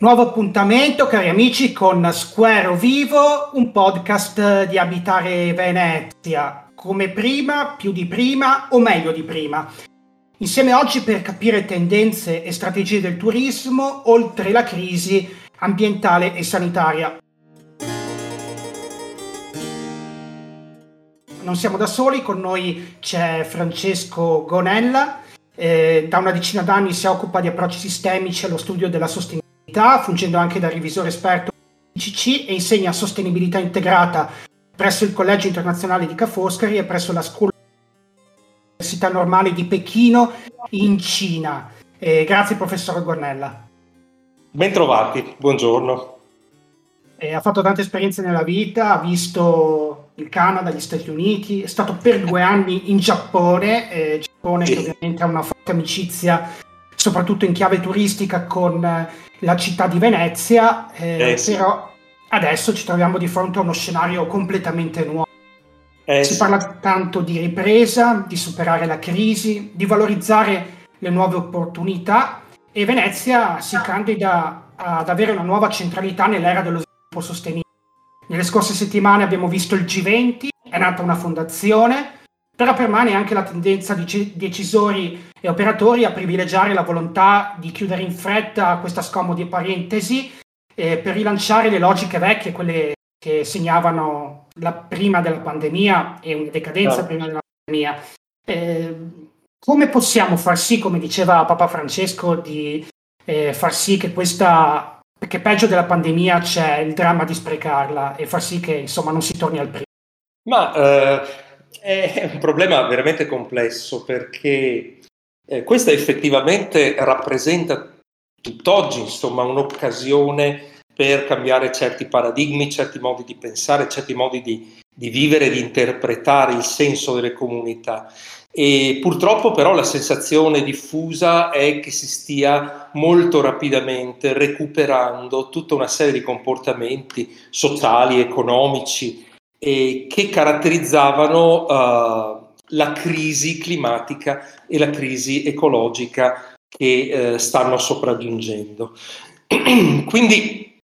Nuovo appuntamento, cari amici, con Square Vivo, un podcast di Abitare Venezia, come prima, più di prima o meglio di prima. Insieme oggi per capire tendenze e strategie del turismo oltre la crisi ambientale e sanitaria. Non siamo da soli, con noi c'è Francesco Gonella, eh, da una decina d'anni si occupa di approcci sistemici allo studio della sostenibilità fungendo anche da revisore esperto ICC e insegna sostenibilità integrata presso il Collegio Internazionale di Ca' Foscari e presso la Scuola Università Normale di Pechino in Cina. Eh, grazie professore Gornella. Bentrovati, buongiorno. Eh, ha fatto tante esperienze nella vita, ha visto il Canada, gli Stati Uniti, è stato per due anni in Giappone, eh, Giappone che ovviamente ha una forte amicizia soprattutto in chiave turistica con la città di Venezia, eh, eh, sì. però adesso ci troviamo di fronte a uno scenario completamente nuovo. Eh, si sì. parla tanto di ripresa, di superare la crisi, di valorizzare le nuove opportunità e Venezia si candida ad avere una nuova centralità nell'era dello sviluppo sostenibile. Nelle scorse settimane abbiamo visto il G20, è nata una fondazione, però permane anche la tendenza di decisori e operatori a privilegiare la volontà di chiudere in fretta questa scomoda parentesi eh, per rilanciare le logiche vecchie, quelle che segnavano la prima della pandemia e una decadenza no. prima della pandemia. Eh, come possiamo far sì, come diceva Papa Francesco, di eh, far sì che questa, perché peggio della pandemia c'è il dramma di sprecarla e far sì che insomma non si torni al primo? Ma eh, è un problema veramente complesso perché eh, questa effettivamente rappresenta tutt'oggi insomma, un'occasione per cambiare certi paradigmi, certi modi di pensare, certi modi di, di vivere, di interpretare il senso delle comunità. E purtroppo però la sensazione diffusa è che si stia molto rapidamente recuperando tutta una serie di comportamenti sociali, economici, eh, che caratterizzavano uh, la crisi climatica e la crisi ecologica che uh, stanno sopraggiungendo. Quindi,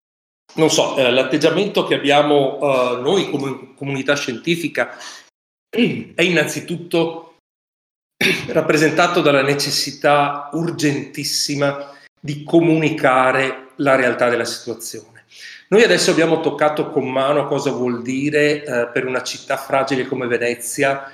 non so, eh, l'atteggiamento che abbiamo uh, noi come comunità scientifica è innanzitutto rappresentato dalla necessità urgentissima di comunicare la realtà della situazione. Noi adesso abbiamo toccato con mano cosa vuol dire eh, per una città fragile come Venezia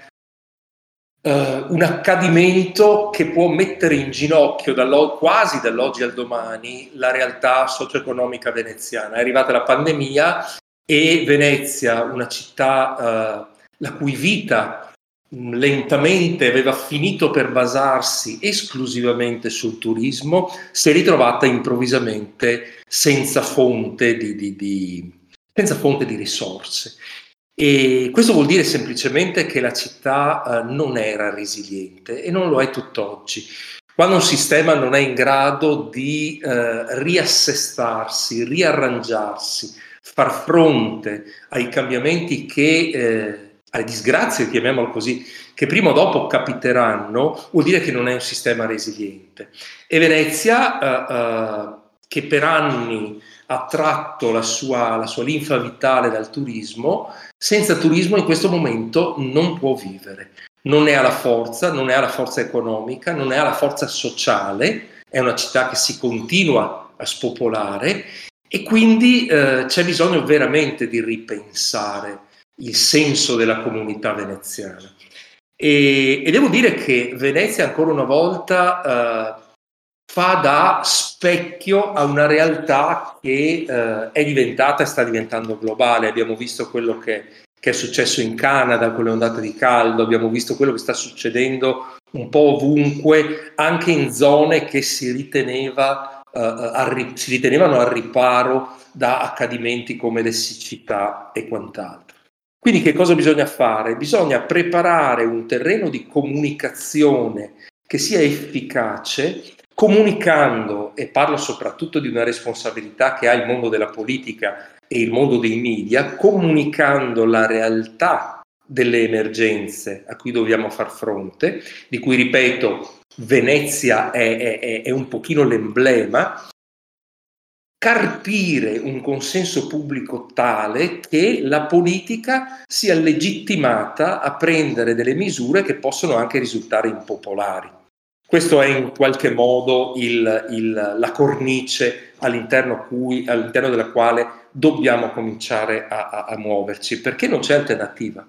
eh, un accadimento che può mettere in ginocchio dallo, quasi dall'oggi al domani la realtà socio-economica veneziana. È arrivata la pandemia e Venezia, una città eh, la cui vita lentamente aveva finito per basarsi esclusivamente sul turismo, si è ritrovata improvvisamente senza fonte di, di, di, senza fonte di risorse. E questo vuol dire semplicemente che la città eh, non era resiliente e non lo è tutt'oggi. Quando un sistema non è in grado di eh, riassestarsi, riarrangiarsi, far fronte ai cambiamenti che eh, alle disgrazie, chiamiamolo così, che prima o dopo capiteranno, vuol dire che non è un sistema resiliente. E Venezia, eh, eh, che per anni ha tratto la sua, la sua linfa vitale dal turismo, senza turismo in questo momento non può vivere. Non ne ha la forza, non ne ha forza economica, non ne ha la forza sociale, è una città che si continua a spopolare e quindi eh, c'è bisogno veramente di ripensare il senso della comunità veneziana. E, e devo dire che Venezia ancora una volta eh, fa da specchio a una realtà che eh, è diventata e sta diventando globale. Abbiamo visto quello che, che, è successo in Canada con le ondate di caldo, abbiamo visto quello che sta succedendo un po' ovunque, anche in zone che si, riteneva, eh, arri- si ritenevano al riparo da accadimenti come le siccità e quant'altro. Quindi che cosa bisogna fare? Bisogna preparare un terreno di comunicazione che sia efficace, comunicando, e parlo soprattutto di una responsabilità che ha il mondo della politica e il mondo dei media, comunicando la realtà delle emergenze a cui dobbiamo far fronte, di cui ripeto Venezia è, è, è un pochino l'emblema, carpire un consenso pubblico tale che la politica sia legittimata a prendere delle misure che possono anche risultare impopolari. Questo è in qualche modo il, il, la cornice all'interno, cui, all'interno, della quale dobbiamo cominciare a, a, a muoverci, perché non c'è alternativa.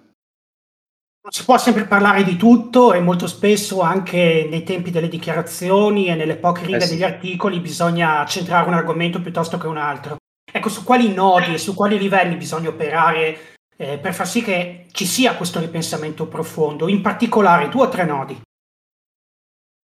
Non si può sempre parlare di tutto e molto spesso anche nei tempi delle dichiarazioni e nelle poche righe eh sì. degli articoli bisogna centrare un argomento piuttosto che un altro. Ecco, su quali nodi e su quali livelli bisogna operare eh, per far sì che ci sia questo ripensamento profondo, in particolare due o tre nodi.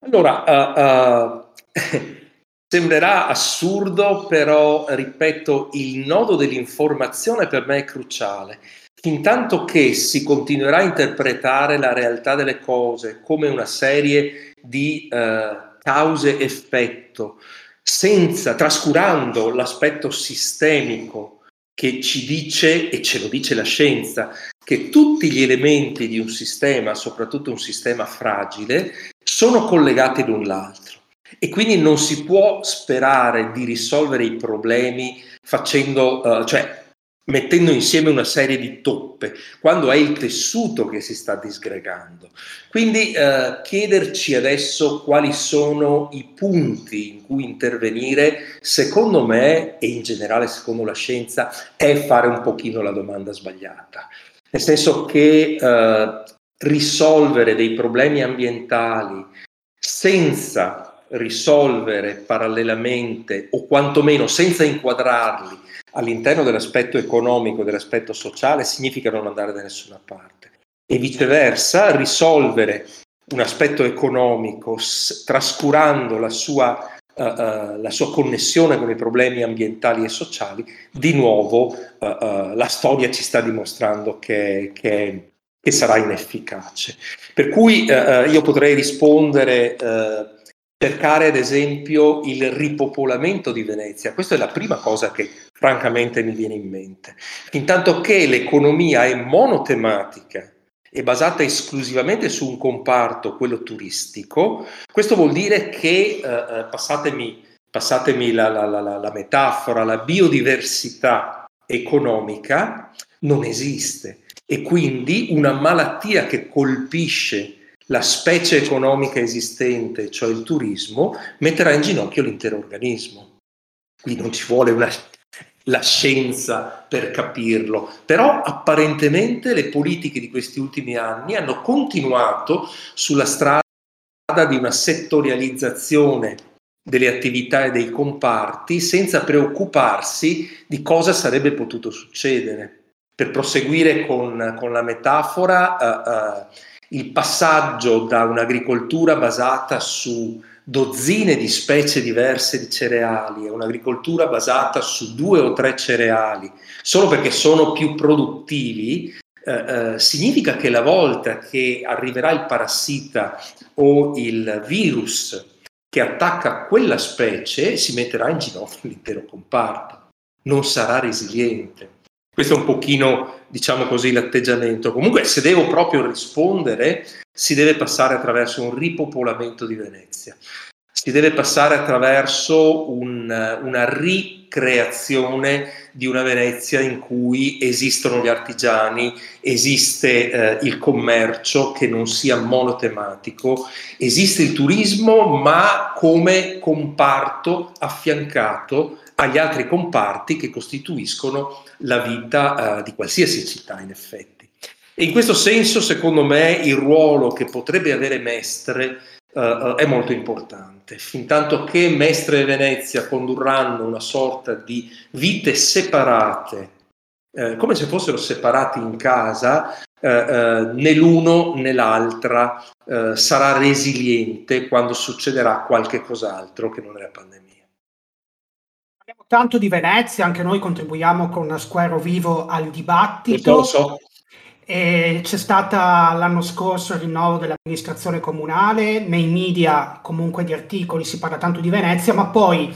Allora, uh, uh, sembrerà assurdo, però ripeto, il nodo dell'informazione per me è cruciale. Fintanto che si continuerà a interpretare la realtà delle cose come una serie di uh, cause-effetto, senza, trascurando l'aspetto sistemico che ci dice, e ce lo dice la scienza, che tutti gli elementi di un sistema, soprattutto un sistema fragile, sono collegati l'un l'altro. E quindi non si può sperare di risolvere i problemi facendo, uh, cioè mettendo insieme una serie di toppe, quando è il tessuto che si sta disgregando. Quindi eh, chiederci adesso quali sono i punti in cui intervenire, secondo me e in generale secondo la scienza, è fare un pochino la domanda sbagliata. Nel senso che eh, risolvere dei problemi ambientali senza risolvere parallelamente o quantomeno senza inquadrarli all'interno dell'aspetto economico, dell'aspetto sociale, significa non andare da nessuna parte. E viceversa, risolvere un aspetto economico trascurando la sua, uh, uh, la sua, connessione con i problemi ambientali e sociali, di nuovo uh, la storia ci sta dimostrando che, che, che sarà inefficace. Per cui io potrei rispondere cercare ad esempio il ripopolamento di Venezia. Questa è la prima cosa che francamente mi viene in mente. Intanto che l'economia è monotematica e basata esclusivamente su un comparto, quello turistico, questo vuol dire che, eh, eh passatemi, passatemi la, la, la, la metafora, la biodiversità economica non esiste e quindi una malattia che colpisce la specie economica esistente, cioè il turismo, metterà in ginocchio l'intero organismo. Qui non ci vuole una, la scienza per capirlo, però apparentemente le politiche di questi ultimi anni hanno continuato sulla strada di una settorializzazione delle attività e dei comparti senza preoccuparsi di cosa sarebbe potuto succedere. Per proseguire con, con la metafora, uh, uh, il passaggio da un'agricoltura basata su dozzine di specie diverse di cereali a un'agricoltura basata su due o tre cereali solo perché sono più produttivi, eh, eh, significa che la volta che arriverà il parassita o il virus che attacca quella specie si metterà in ginocchio l'intero comparto, non sarà resiliente. Questo è un pochino, diciamo così, l'atteggiamento. Comunque, se devo proprio rispondere, si deve passare attraverso un ripopolamento di Venezia. Si deve passare attraverso un, una ricreazione di una Venezia in cui esistono gli artigiani, esiste eh, il commercio che non sia monotematico, esiste il turismo ma come comparto affiancato agli altri comparti che costituiscono la vita uh, di qualsiasi città in effetti. E in questo senso, secondo me, il ruolo che potrebbe avere Mestre uh, è molto importante. Fintanto che Mestre e Venezia condurranno una sorta di vite separate, eh, come se fossero separati in casa, eh, eh, né l'uno né l'altra eh, sarà resiliente quando succederà qualche cos'altro che non è la pandemia tanto di Venezia, anche noi contribuiamo con Square Vivo al dibattito. Lo so. E c'è stata l'anno scorso il rinnovo dell'amministrazione comunale, nei media comunque di articoli si parla tanto di Venezia, ma poi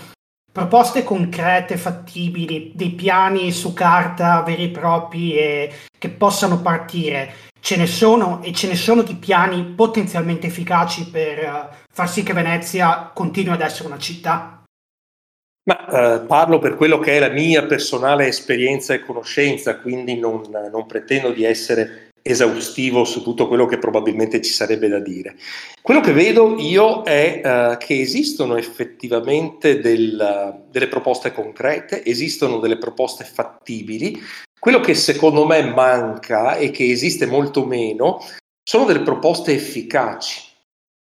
proposte concrete, fattibili, dei piani su carta veri e propri e che possano partire. Ce ne sono e ce ne sono di piani potenzialmente efficaci per uh, far sì che Venezia continui ad essere una città Ma eh, parlo per quello che è la mia personale esperienza e conoscenza, quindi non, non, pretendo di essere esaustivo su tutto quello che probabilmente ci sarebbe da dire. Quello che vedo io è eh, che esistono effettivamente del, delle proposte concrete, esistono delle proposte fattibili. Quello che secondo me manca e che esiste molto meno sono delle proposte efficaci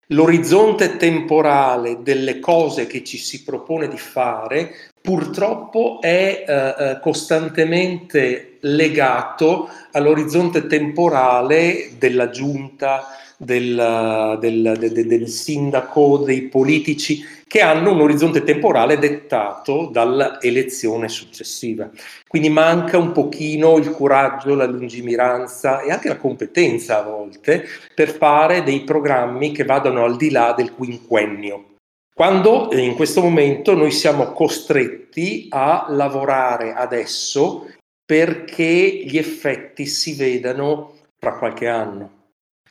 l'orizzonte temporale delle cose che ci si propone di fare purtroppo è eh, eh, costantemente legato all'orizzonte temporale della giunta, del, del, del, del sindaco, dei politici che hanno un orizzonte temporale dettato dall'elezione successiva. Quindi manca un pochino il coraggio, la lungimiranza e anche la competenza a volte per fare dei programmi che vadano al di là del quinquennio. Quando eh, in questo momento noi siamo costretti a lavorare adesso perché gli effetti si vedano tra qualche anno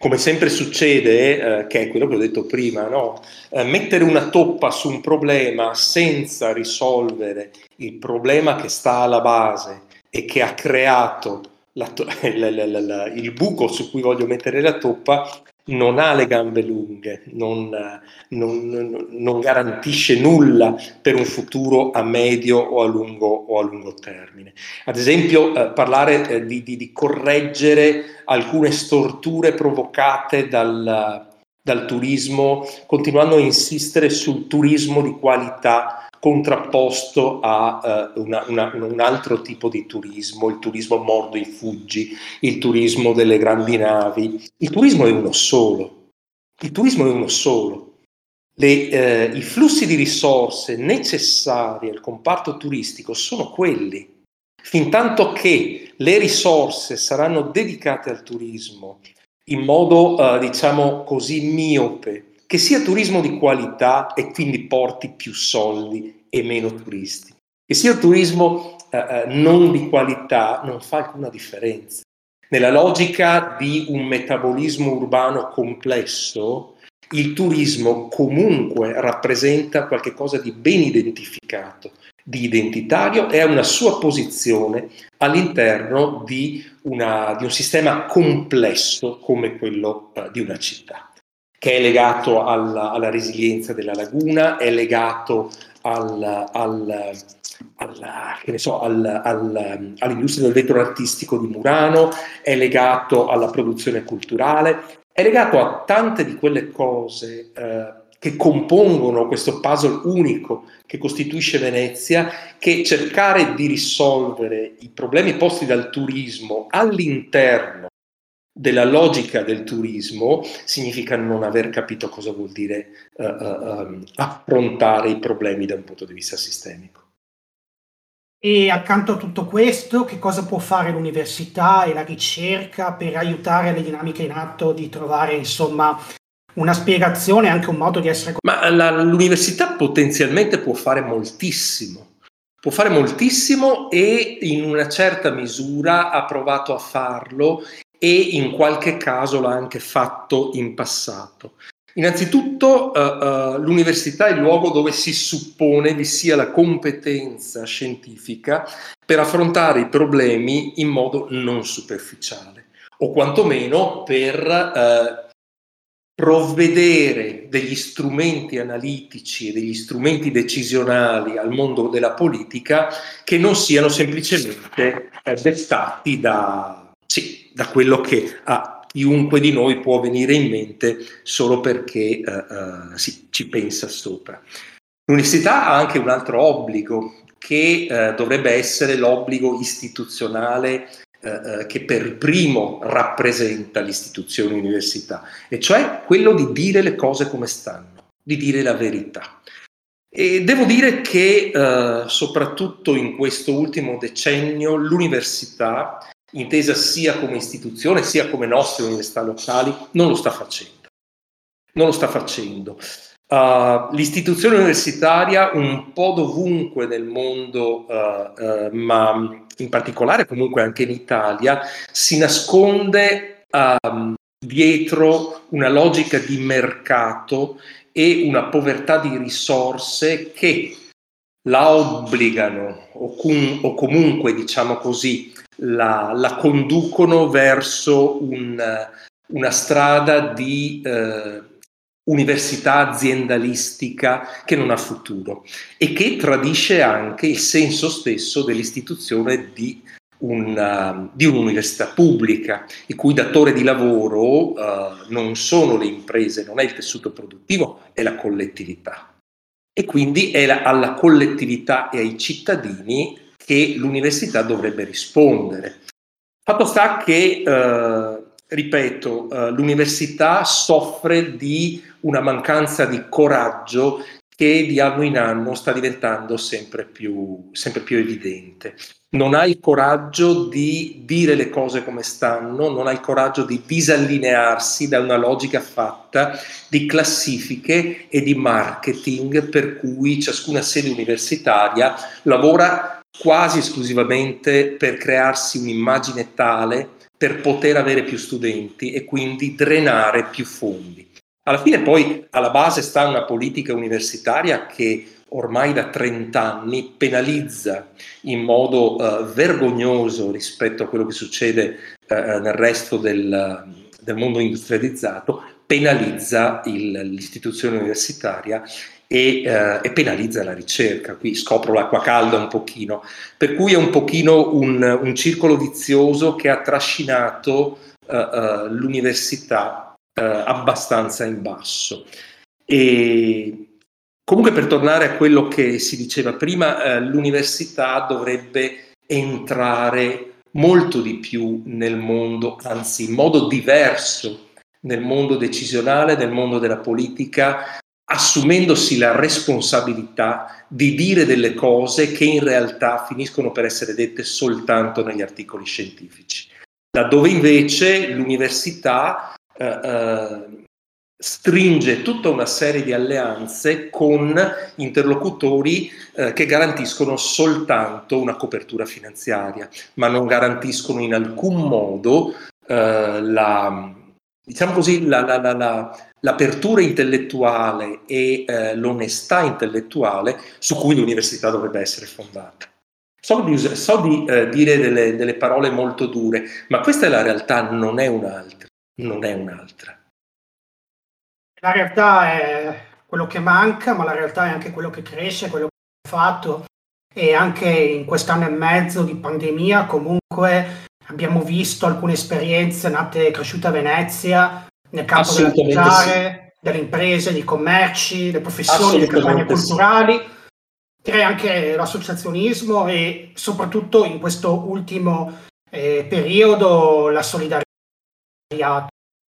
come sempre succede, eh, che è quello che ho detto prima, no? eh, mettere una toppa su un problema senza risolvere il problema che sta alla base e che ha creato la, la, la, il buco su cui voglio mettere la toppa non ha le gambe lunghe, non, non, non, garantisce nulla per un futuro a medio o a lungo, o a lungo termine. Ad esempio, eh, parlare eh, di, di, di, correggere alcune storture provocate dal, dal turismo, continuando a insistere sul turismo di qualità contrapposto a uh, una, una, un altro tipo di turismo, il turismo mordo i fuggi, il turismo delle grandi navi. Il turismo è uno solo, il turismo è uno solo. Le, eh, I flussi di risorse necessari al comparto turistico sono quelli. Fintanto che le risorse saranno dedicate al turismo in modo, eh, diciamo così, miope, che sia turismo di qualità e quindi porti più soldi e meno turisti, che sia turismo eh, eh, non di qualità non fa alcuna differenza. Nella logica di un metabolismo urbano complesso, il turismo comunque rappresenta qualcosa di ben identificato, di identitario e ha una sua posizione all'interno di, una, di un sistema complesso come quello uh, di una città che è legato alla, alla resilienza della laguna, è legato al, al, alla, so, al, all'industria del vetro artistico di Murano, è legato alla produzione culturale, è legato a tante di quelle cose eh, che compongono questo puzzle unico che costituisce Venezia, che cercare di risolvere i problemi posti dal turismo all'interno della logica del turismo significa non aver capito cosa vuol dire uh, um, affrontare i problemi da un punto di vista sistemico. E accanto a tutto questo, che cosa può fare l'università e la ricerca per aiutare le dinamiche in atto di trovare, insomma, una spiegazione, anche un modo di essere... Ma la, l'università potenzialmente può fare moltissimo. Può fare moltissimo e in una certa misura ha provato a farlo e in qualche caso l'ha anche fatto in passato. Innanzitutto uh, uh, l'università è il luogo dove si suppone vi sia la competenza scientifica per affrontare i problemi in modo non superficiale o quantomeno per uh, provvedere degli strumenti analitici e degli strumenti decisionali al mondo della politica che non siano semplicemente dettati da, da quello che a chiunque di noi può venire in mente solo perché uh, uh, si, ci pensa sopra. L'università ha anche un altro obbligo che uh, dovrebbe essere l'obbligo istituzionale che per primo rappresenta l'istituzione università, e cioè quello di dire le cose come stanno, di dire la verità. E devo dire che soprattutto in questo ultimo decennio l'università intesa sia come istituzione sia come nostre università locali, non lo sta facendo. Non lo sta facendo. Uh, l'istituzione universitaria un po' dovunque nel mondo, uh, uh, ma in particolare comunque anche in Italia, si nasconde dietro una logica di mercato e una povertà di risorse che la obbligano o, com- o comunque, diciamo così, la, la conducono verso un, una strada di eh, università aziendalistica che non ha futuro e che tradisce anche il senso stesso dell'istituzione di, una, di un'università pubblica, il cui datore di lavoro uh, non sono le imprese, non è il tessuto produttivo, è la collettività. E quindi è la, alla collettività e ai cittadini che l'università dovrebbe rispondere. Fatto sta che, eh, ripeto, eh, l'università soffre di una mancanza di coraggio che di anno in anno sta diventando sempre più, sempre più evidente. Non ha il coraggio di dire le cose come stanno, non ha il coraggio di disallinearsi da una logica fatta di classifiche e di marketing per cui ciascuna sede universitaria lavora quasi esclusivamente per crearsi un'immagine tale per poter avere più studenti e quindi drenare più fondi. Alla fine poi alla base sta una politica universitaria che ormai da 30 anni penalizza in modo uh, vergognoso rispetto a quello che succede uh, nel resto del, del, mondo industrializzato, penalizza il, l'istituzione universitaria e, eh, e, penalizza la ricerca. Qui scopro l'acqua calda un pochino, per cui è un pochino un, un circolo vizioso che ha trascinato eh, eh, l'università eh, abbastanza in basso. E comunque per tornare a quello che si diceva prima, eh, l'università dovrebbe entrare molto di più nel mondo, anzi in modo diverso nel mondo decisionale, nel mondo della politica, assumendosi la responsabilità di dire delle cose che in realtà finiscono per essere dette soltanto negli articoli scientifici, laddove invece l'università eh, eh, stringe tutta una serie di alleanze con interlocutori eh, che garantiscono soltanto una copertura finanziaria, ma non garantiscono in alcun modo eh, la, diciamo così, la, la, la, l'apertura intellettuale e eh, l'onestà intellettuale su cui l'università dovrebbe essere fondata. So di, so di eh, dire delle, delle, parole molto dure, ma questa è la realtà, non è un'altra. Non è un'altra. La realtà è quello che manca, ma la realtà è anche quello che cresce, quello che ha fatto. E anche in quest'anno e mezzo di pandemia, comunque, abbiamo visto alcune esperienze nate e cresciute a Venezia nel campo delle militare, sì. delle imprese, dei commerci, delle professioni, delle campagne culturali. Sì. Direi anche l'associazionismo e soprattutto in questo ultimo eh, periodo la solidarietà.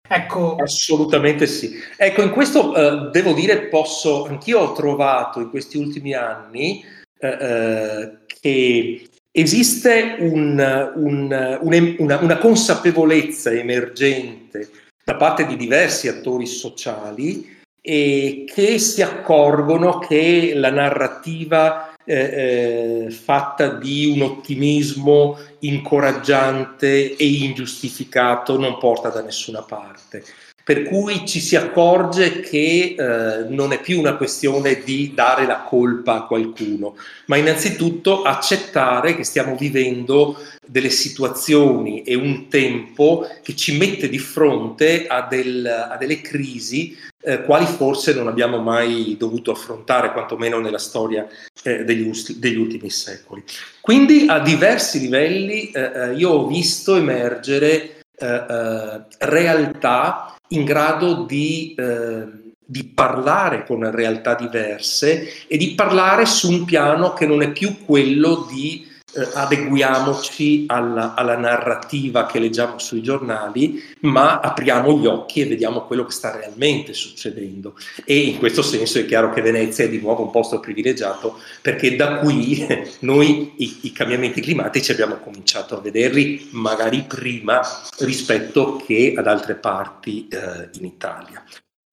Ecco. Assolutamente sì. Ecco, in questo eh, devo dire, posso, anch'io ho trovato in questi ultimi anni eh, eh che esiste un, un, un, una, una, consapevolezza emergente da parte di diversi attori sociali e che si accorgono che la narrativa eh, eh, fatta di un ottimismo incoraggiante e ingiustificato non porta da nessuna parte per cui ci si accorge che eh, non è più una questione di dare la colpa a qualcuno, ma innanzitutto accettare che stiamo vivendo delle situazioni e un tempo che ci mette di fronte a, del, a delle crisi eh, quali forse non abbiamo mai dovuto affrontare, quantomeno nella storia eh, degli, degli, ultimi secoli. Quindi a diversi livelli eh, eh, io ho visto emergere eh, realtà in grado di, eh, di, parlare con realtà diverse e di parlare su un piano che non è più quello di eh, adeguiamoci alla, alla, narrativa che leggiamo sui giornali, ma apriamo gli occhi e vediamo quello che sta realmente succedendo. E in questo senso è chiaro che Venezia è di nuovo un posto privilegiato perché da qui noi i, i cambiamenti climatici abbiamo cominciato a vederli magari prima rispetto che ad altre parti eh, in Italia.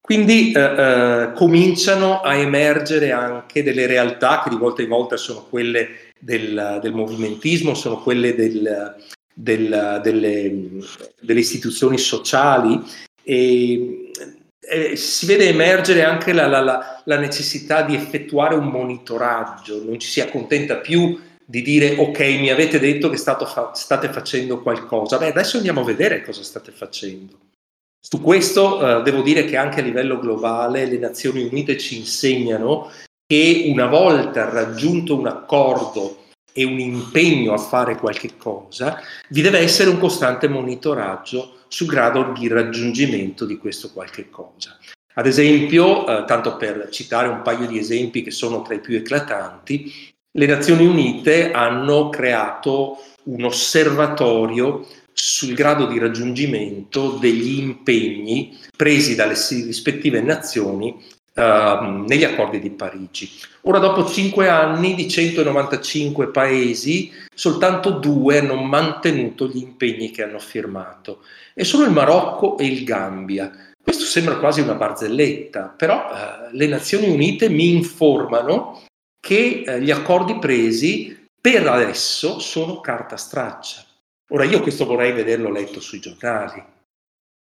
Quindi eh, eh, cominciano a emergere anche delle realtà che di volta in volta sono quelle del, del movimentismo, sono quelle del, del, delle, delle, istituzioni sociali e eh, si vede emergere anche la, la, la, necessità di effettuare un monitoraggio, non ci si accontenta più di dire ok mi avete detto che fa- state facendo qualcosa, beh adesso andiamo a vedere cosa state facendo. Su questo eh, devo dire che anche a livello globale le Nazioni Unite ci insegnano che una volta raggiunto un accordo e un impegno a fare qualche cosa, vi deve essere un costante monitoraggio sul grado di raggiungimento di questo qualche cosa. Ad esempio, eh, tanto per citare un paio di esempi che sono tra i più eclatanti, le Nazioni Unite hanno creato un osservatorio sul grado di raggiungimento degli impegni presi dalle rispettive nazioni uh, negli accordi di Parigi. Ora, dopo cinque anni di 195 paesi, soltanto due hanno mantenuto gli impegni che hanno firmato, e sono il Marocco e il Gambia. Questo sembra quasi una barzelletta, però uh, le Nazioni Unite mi informano che uh, gli accordi presi per adesso sono carta straccia. Ora io questo vorrei vederlo letto sui giornali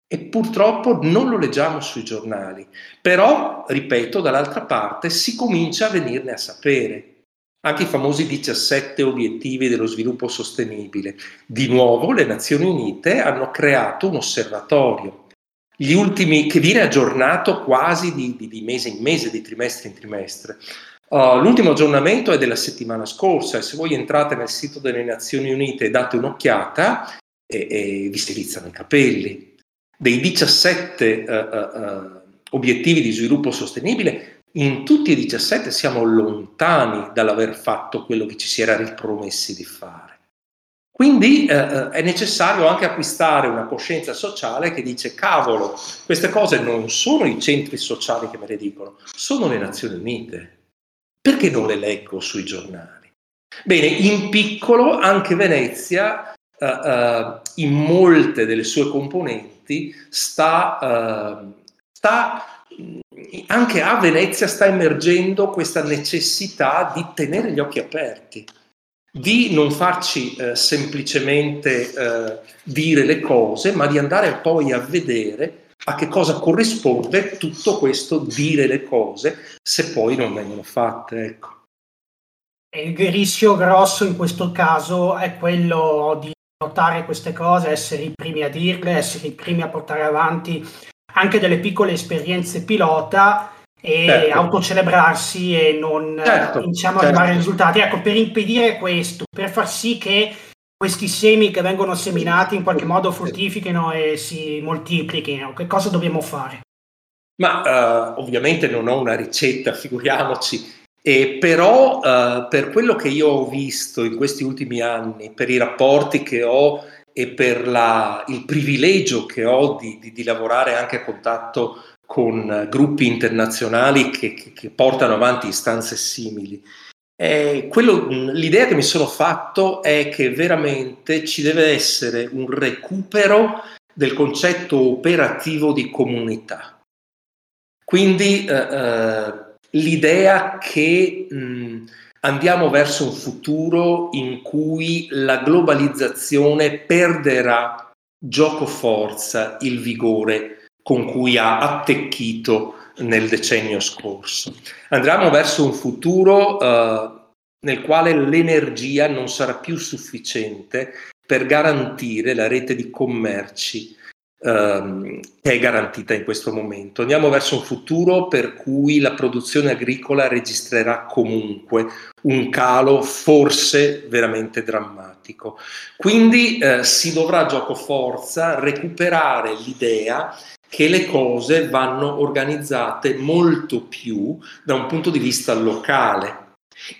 e purtroppo non lo leggiamo sui giornali, però, ripeto, dall'altra parte si comincia a venirne a sapere. Anche i famosi 17 obiettivi dello sviluppo sostenibile. Di nuovo le Nazioni Unite hanno creato un osservatorio, gli ultimi, che viene aggiornato quasi di, di, di mese in mese, di trimestre in trimestre. Uh, l'ultimo aggiornamento è della settimana scorsa e se voi entrate nel sito delle Nazioni Unite e date un'occhiata e, e vi si rizzano i capelli. Dei 17 uh, uh, obiettivi di sviluppo sostenibile, in tutti e 17 siamo lontani dall'aver fatto quello che ci si era ripromessi di fare. Quindi eh, è necessario anche acquistare una coscienza sociale che dice cavolo, queste cose non sono i centri sociali che me le dicono, sono le Nazioni Unite. Perché non le leggo sui giornali? Bene, in piccolo anche Venezia, uh, uh, in molte delle sue componenti, sta, uh, sta, anche a Venezia sta emergendo questa necessità di tenere gli occhi aperti, di non farci semplicemente dire le cose, ma di andare poi a vedere a che cosa corrisponde tutto questo dire le cose se poi non vengono fatte. Ecco. Il rischio grosso in questo caso è quello di notare queste cose, essere i primi a dirle, essere i primi a portare avanti anche delle piccole esperienze pilota e certo. autocelebrarsi e non certo, diciamo, certo. arrivare ai risultati. Ecco, per impedire questo, per far sì che questi semi che vengono seminati in qualche modo fruttifichino e si moltiplichino? Che cosa dobbiamo fare? Ma uh, ovviamente non ho una ricetta, figuriamoci, e però uh, per quello che io ho visto in questi ultimi anni, per i rapporti che ho e per la, il privilegio che ho di, di, di, lavorare anche a contatto con gruppi internazionali che, che, che portano avanti istanze simili, eh, quello, l'idea che mi sono fatto è che veramente ci deve essere un recupero del concetto operativo di comunità. Quindi eh, eh, l'idea che mh, andiamo verso un futuro in cui la globalizzazione perderà gioco forza il vigore con cui ha attecchito nel decennio scorso. Andremo verso un futuro uh, nel quale l'energia non sarà più sufficiente per garantire la rete di commerci uh, che è garantita in questo momento. Andiamo verso un futuro per cui la produzione agricola registrerà comunque un calo forse veramente drammatico. Quindi uh, si dovrà gioco forza recuperare l'idea che le cose vanno organizzate molto più da un punto di vista locale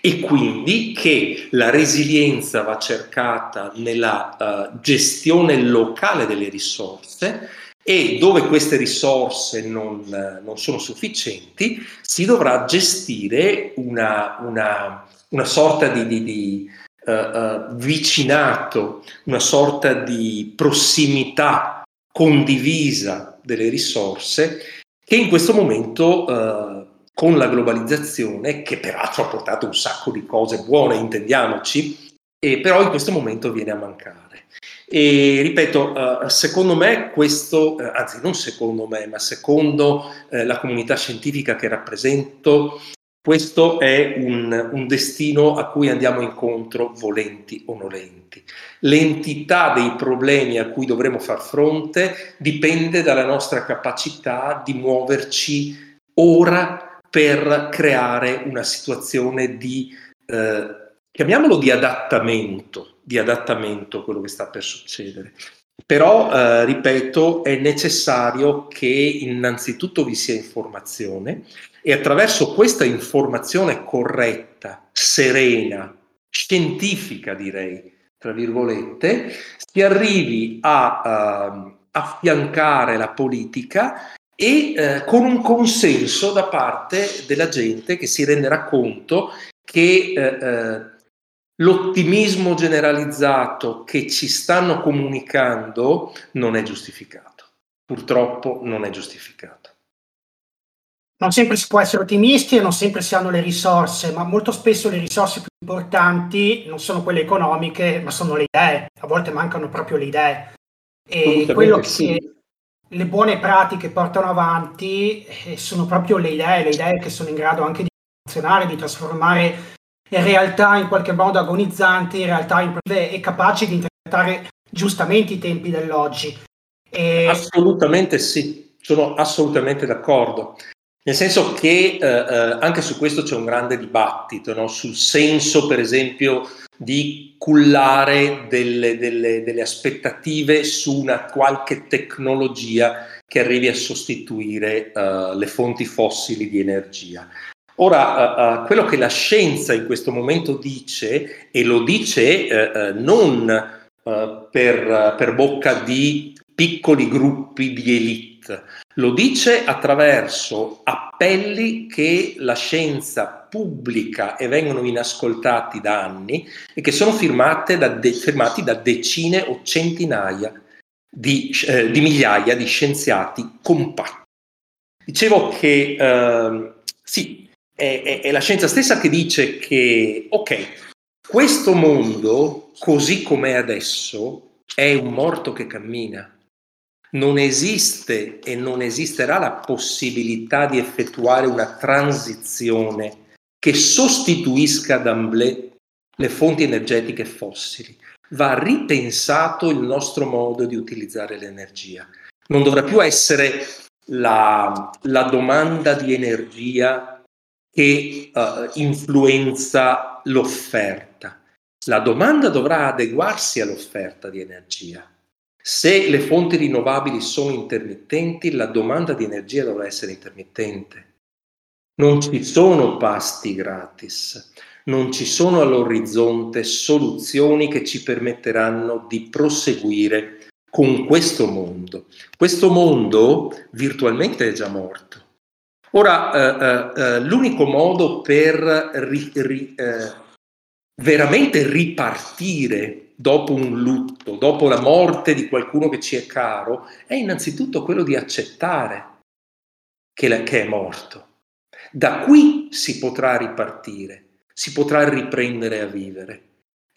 e quindi che la resilienza va cercata nella uh, gestione locale delle risorse e dove queste risorse non, uh, non sono sufficienti si dovrà gestire una, una, una sorta di, di, di uh, vicinato, una sorta di prossimità condivisa delle risorse che in questo momento eh, con la globalizzazione, che peraltro ha portato un sacco di cose buone, intendiamoci, e però in questo momento viene a mancare. E ripeto, uh, secondo me questo, uh, anzi non secondo me, ma secondo uh, la comunità scientifica che rappresento, questo è un, un, destino a cui andiamo incontro volenti o nolenti. L'entità dei problemi a cui dovremo far fronte dipende dalla nostra capacità di muoverci ora per creare una situazione di, eh, chiamiamolo di adattamento, di adattamento a quello che sta per succedere. Però, eh, ripeto, è necessario che innanzitutto vi sia informazione e attraverso questa informazione corretta, serena, scientifica direi, tra virgolette, si arrivi a uh, affiancare la politica e uh, con un consenso da parte della gente che si renderà conto che uh, l'ottimismo generalizzato che ci stanno comunicando non è giustificato. Purtroppo non è giustificato. Non sempre si può essere ottimisti e non sempre si hanno le risorse, ma molto spesso le risorse più importanti non sono quelle economiche, ma sono le idee. A volte mancano proprio le idee. E quello che sì. Le buone pratiche portano avanti eh, sono proprio le idee, le idee che sono in grado anche di funzionare, di trasformare realtà in qualche modo agonizzanti, in realtà in e capaci di interpretare giustamente i tempi dell'oggi. E... Assolutamente sì, sono assolutamente d'accordo. Nel senso che eh, eh, anche su questo c'è un grande dibattito, no? sul senso, per esempio, di cullare delle, delle, delle aspettative su una qualche tecnologia che arrivi a sostituire uh, le fonti fossili di energia. Ora, uh, uh, quello che la scienza in questo momento dice, e lo dice non per, per, bocca di piccoli gruppi di elite, lo dice attraverso appelli che la scienza pubblica e vengono inascoltati da anni e che sono da de- firmati da decine o centinaia di, eh, di migliaia di scienziati compatti. Dicevo che eh, sì, è, è, è la scienza stessa che dice che, ok, questo mondo, così com'è adesso, è un morto che cammina. Non esiste e non esisterà la possibilità di effettuare una transizione che sostituisca d'amblè le fonti energetiche fossili. Va ripensato il nostro modo di utilizzare l'energia. Non dovrà più essere la, la domanda di energia che uh, influenza l'offerta. La domanda dovrà adeguarsi all'offerta di energia. Se le fonti rinnovabili sono intermittenti, la domanda di energia dovrà essere intermittente. Non ci sono pasti gratis, non ci sono all'orizzonte soluzioni che ci permetteranno di proseguire con questo mondo. Questo mondo virtualmente è già morto Ora, eh, eh, eh, l'unico modo per ri, ri, eh, veramente ripartire dopo un lutto, dopo la morte di qualcuno che ci è caro, è innanzitutto quello di accettare che, la, che è morto. Da qui si potrà ripartire, si potrà riprendere a vivere.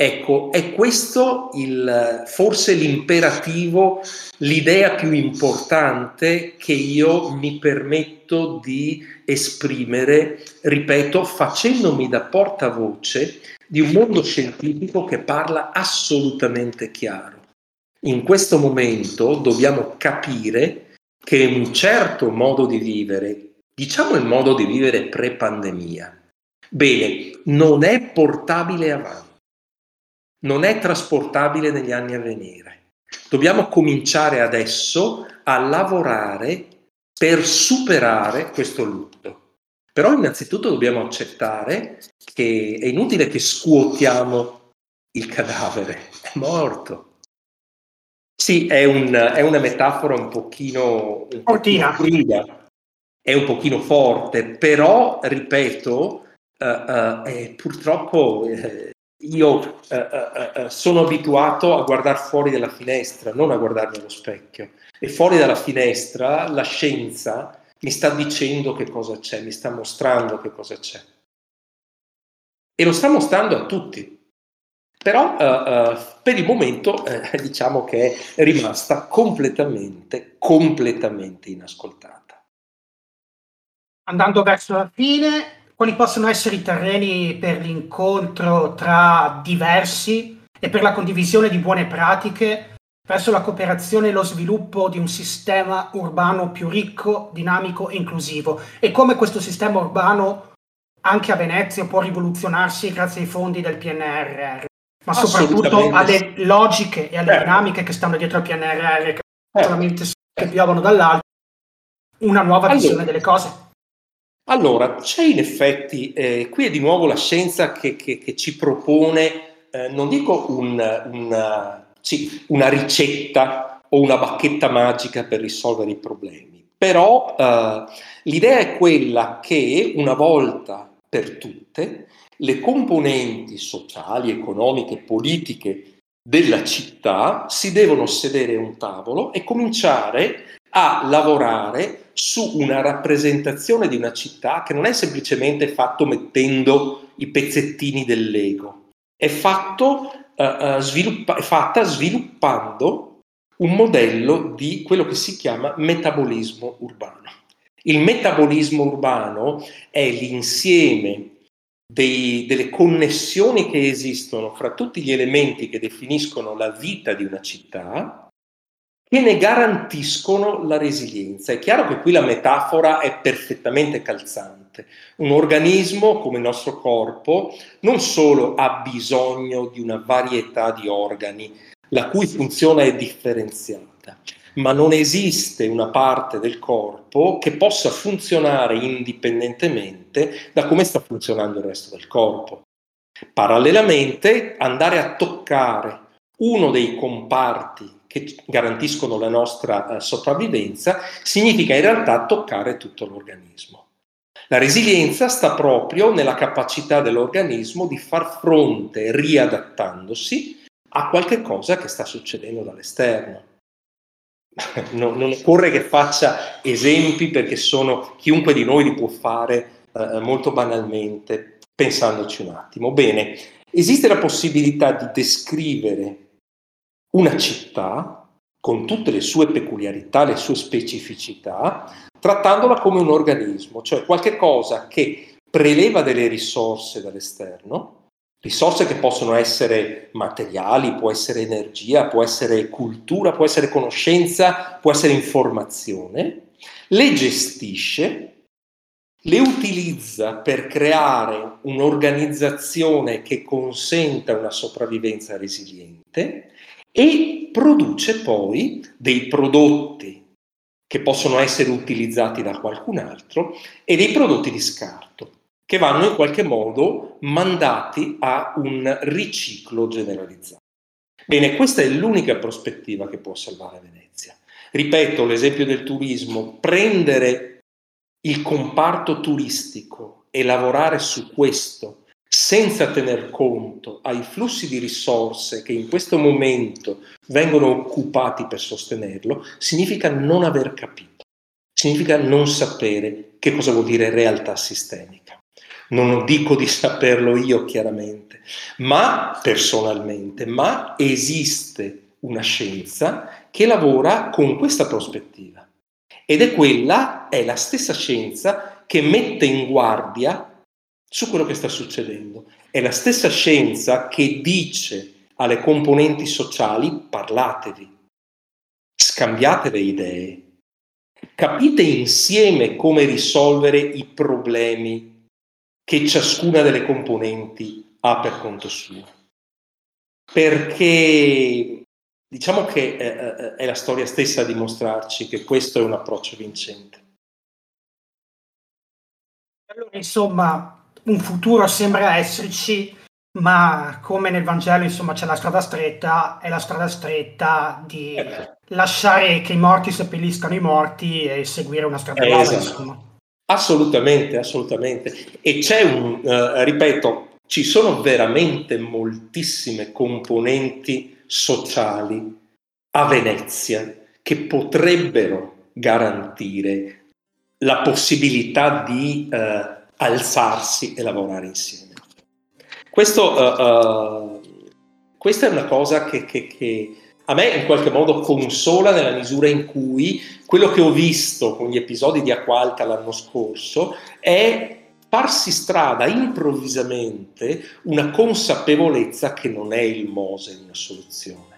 Ecco, è questo il, forse l'imperativo, l'idea più importante che io mi permetto di esprimere, ripeto, facendomi da portavoce di un mondo scientifico che parla assolutamente chiaro. In questo momento dobbiamo capire che un certo modo di vivere, diciamo il modo di vivere pre-pandemia, bene, non è portabile avanti non è trasportabile negli anni a venire. Dobbiamo cominciare adesso a lavorare per superare questo lutto. Però innanzitutto dobbiamo accettare che è inutile che scuotiamo il cadavere, è morto. Sì, è, un, è una metafora un pochino, un pochino crida, è un pochino forte, però, ripeto, uh, uh, eh, purtroppo eh, io eh, eh, eh, sono abituato a guardare fuori dalla finestra, non a guardarmi allo specchio. E fuori dalla finestra la scienza mi sta dicendo che cosa c'è, mi sta mostrando che cosa c'è. E lo sta mostrando a tutti. però uh, uh, per il momento eh, diciamo che è rimasta completamente, completamente inascoltata. Andando verso la fine, quali possono essere i terreni per l'incontro tra diversi e per la condivisione di buone pratiche verso la cooperazione e lo sviluppo di un sistema urbano più ricco, dinamico e inclusivo e come questo sistema urbano anche a Venezia può rivoluzionarsi grazie ai fondi del PNRR, ma soprattutto alle logiche e alle eh. dinamiche che stanno dietro al PNRR, che eh. solamente che piovono dall'alto, una nuova allora, visione delle cose. Allora, c'è in effetti, eh, qui è di nuovo la scienza che, che, che ci propone, eh, non dico un, un sì, una ricetta o una bacchetta magica per risolvere i problemi, però eh, l'idea è quella che una volta per tutte le componenti sociali, economiche, politiche della città si devono sedere a un tavolo e cominciare a lavorare su una rappresentazione di una città che non è semplicemente fatto mettendo i pezzettini del Lego, è fatto uh, sviluppa- è fatta sviluppando un modello di quello che si chiama metabolismo urbano. Il metabolismo urbano è l'insieme dei, delle connessioni che esistono fra tutti gli elementi che definiscono la vita di una città che ne garantiscono la resilienza. È chiaro che qui la metafora è perfettamente calzante. Un organismo come il nostro corpo non solo ha bisogno di una varietà di organi, la cui funzione è differenziata, ma non esiste una parte del corpo che possa funzionare indipendentemente da come sta funzionando il resto del corpo. Parallelamente, andare a toccare uno dei comparti che garantiscono la nostra eh, sopravvivenza, significa in realtà toccare tutto l'organismo. La resilienza sta proprio nella capacità dell'organismo di far fronte, riadattandosi, a qualche cosa che sta succedendo dall'esterno. Non, non, occorre che faccia esempi perché sono, chiunque di noi li può fare eh, molto banalmente, pensandoci un attimo. Bene, esiste la possibilità di descrivere una città con tutte le sue peculiarità, le sue specificità, trattandola come un organismo, cioè qualche cosa che preleva delle risorse dall'esterno, risorse che possono essere materiali, può essere energia, può essere cultura, può essere conoscenza, può essere informazione, le gestisce, le utilizza per creare un'organizzazione che consenta una sopravvivenza resiliente e produce poi dei prodotti che possono essere utilizzati da qualcun altro e dei prodotti di scarto che vanno in qualche modo mandati a un riciclo generalizzato. Bene, questa è l'unica prospettiva che può salvare Venezia. Ripeto l'esempio del turismo, prendere il comparto turistico e lavorare su questo senza tener conto ai flussi di risorse che in questo momento vengono occupati per sostenerlo, significa non aver capito, significa non sapere che cosa vuol dire realtà sistemica. Non dico di saperlo io chiaramente, ma personalmente, ma esiste una scienza che lavora con questa prospettiva. Ed è quella, è la stessa scienza che mette in guardia su quello che sta succedendo. È la stessa scienza che dice alle componenti sociali parlatevi, scambiate le idee, capite insieme come risolvere i problemi che ciascuna delle componenti ha per conto suo. Perché diciamo che è la storia stessa a dimostrarci che questo è un approccio vincente. Allora, insomma, un futuro sembra esserci, ma come nel Vangelo, insomma, c'è la strada stretta, è la strada stretta di eh. lasciare che i morti seppelliscano i morti e seguire una strada eh, esatto. insomma. Assolutamente, assolutamente. E c'è un, uh, ripeto, ci sono veramente moltissime componenti sociali a Venezia che potrebbero garantire la possibilità di uh, alzarsi e lavorare insieme. Questo uh, uh, questa è una cosa che, che, che a me in qualche modo consola nella misura in cui quello che ho visto con gli episodi di Acqualta l'anno scorso è farsi strada improvvisamente una consapevolezza che non è il Mose una soluzione.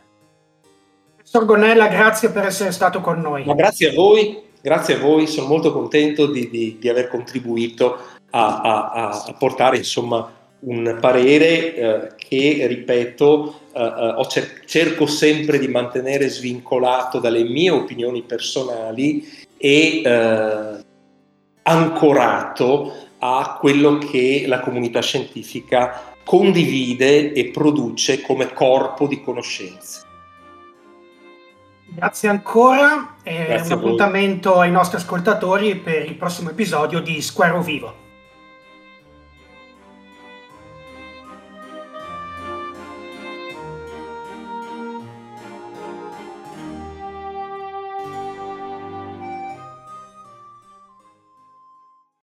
Professor Gonella, grazie per essere stato con noi. Ma grazie a voi, grazie a voi, sono molto contento di, di, di aver contribuito a, a, a, portare insomma un parere eh, che, ripeto, eh, eh cer- cerco sempre di mantenere svincolato dalle mie opinioni personali e eh, ancorato a quello che la comunità scientifica condivide e produce come corpo di conoscenze. Grazie ancora e Grazie un appuntamento ai nostri ascoltatori per il prossimo episodio di Square Vivo.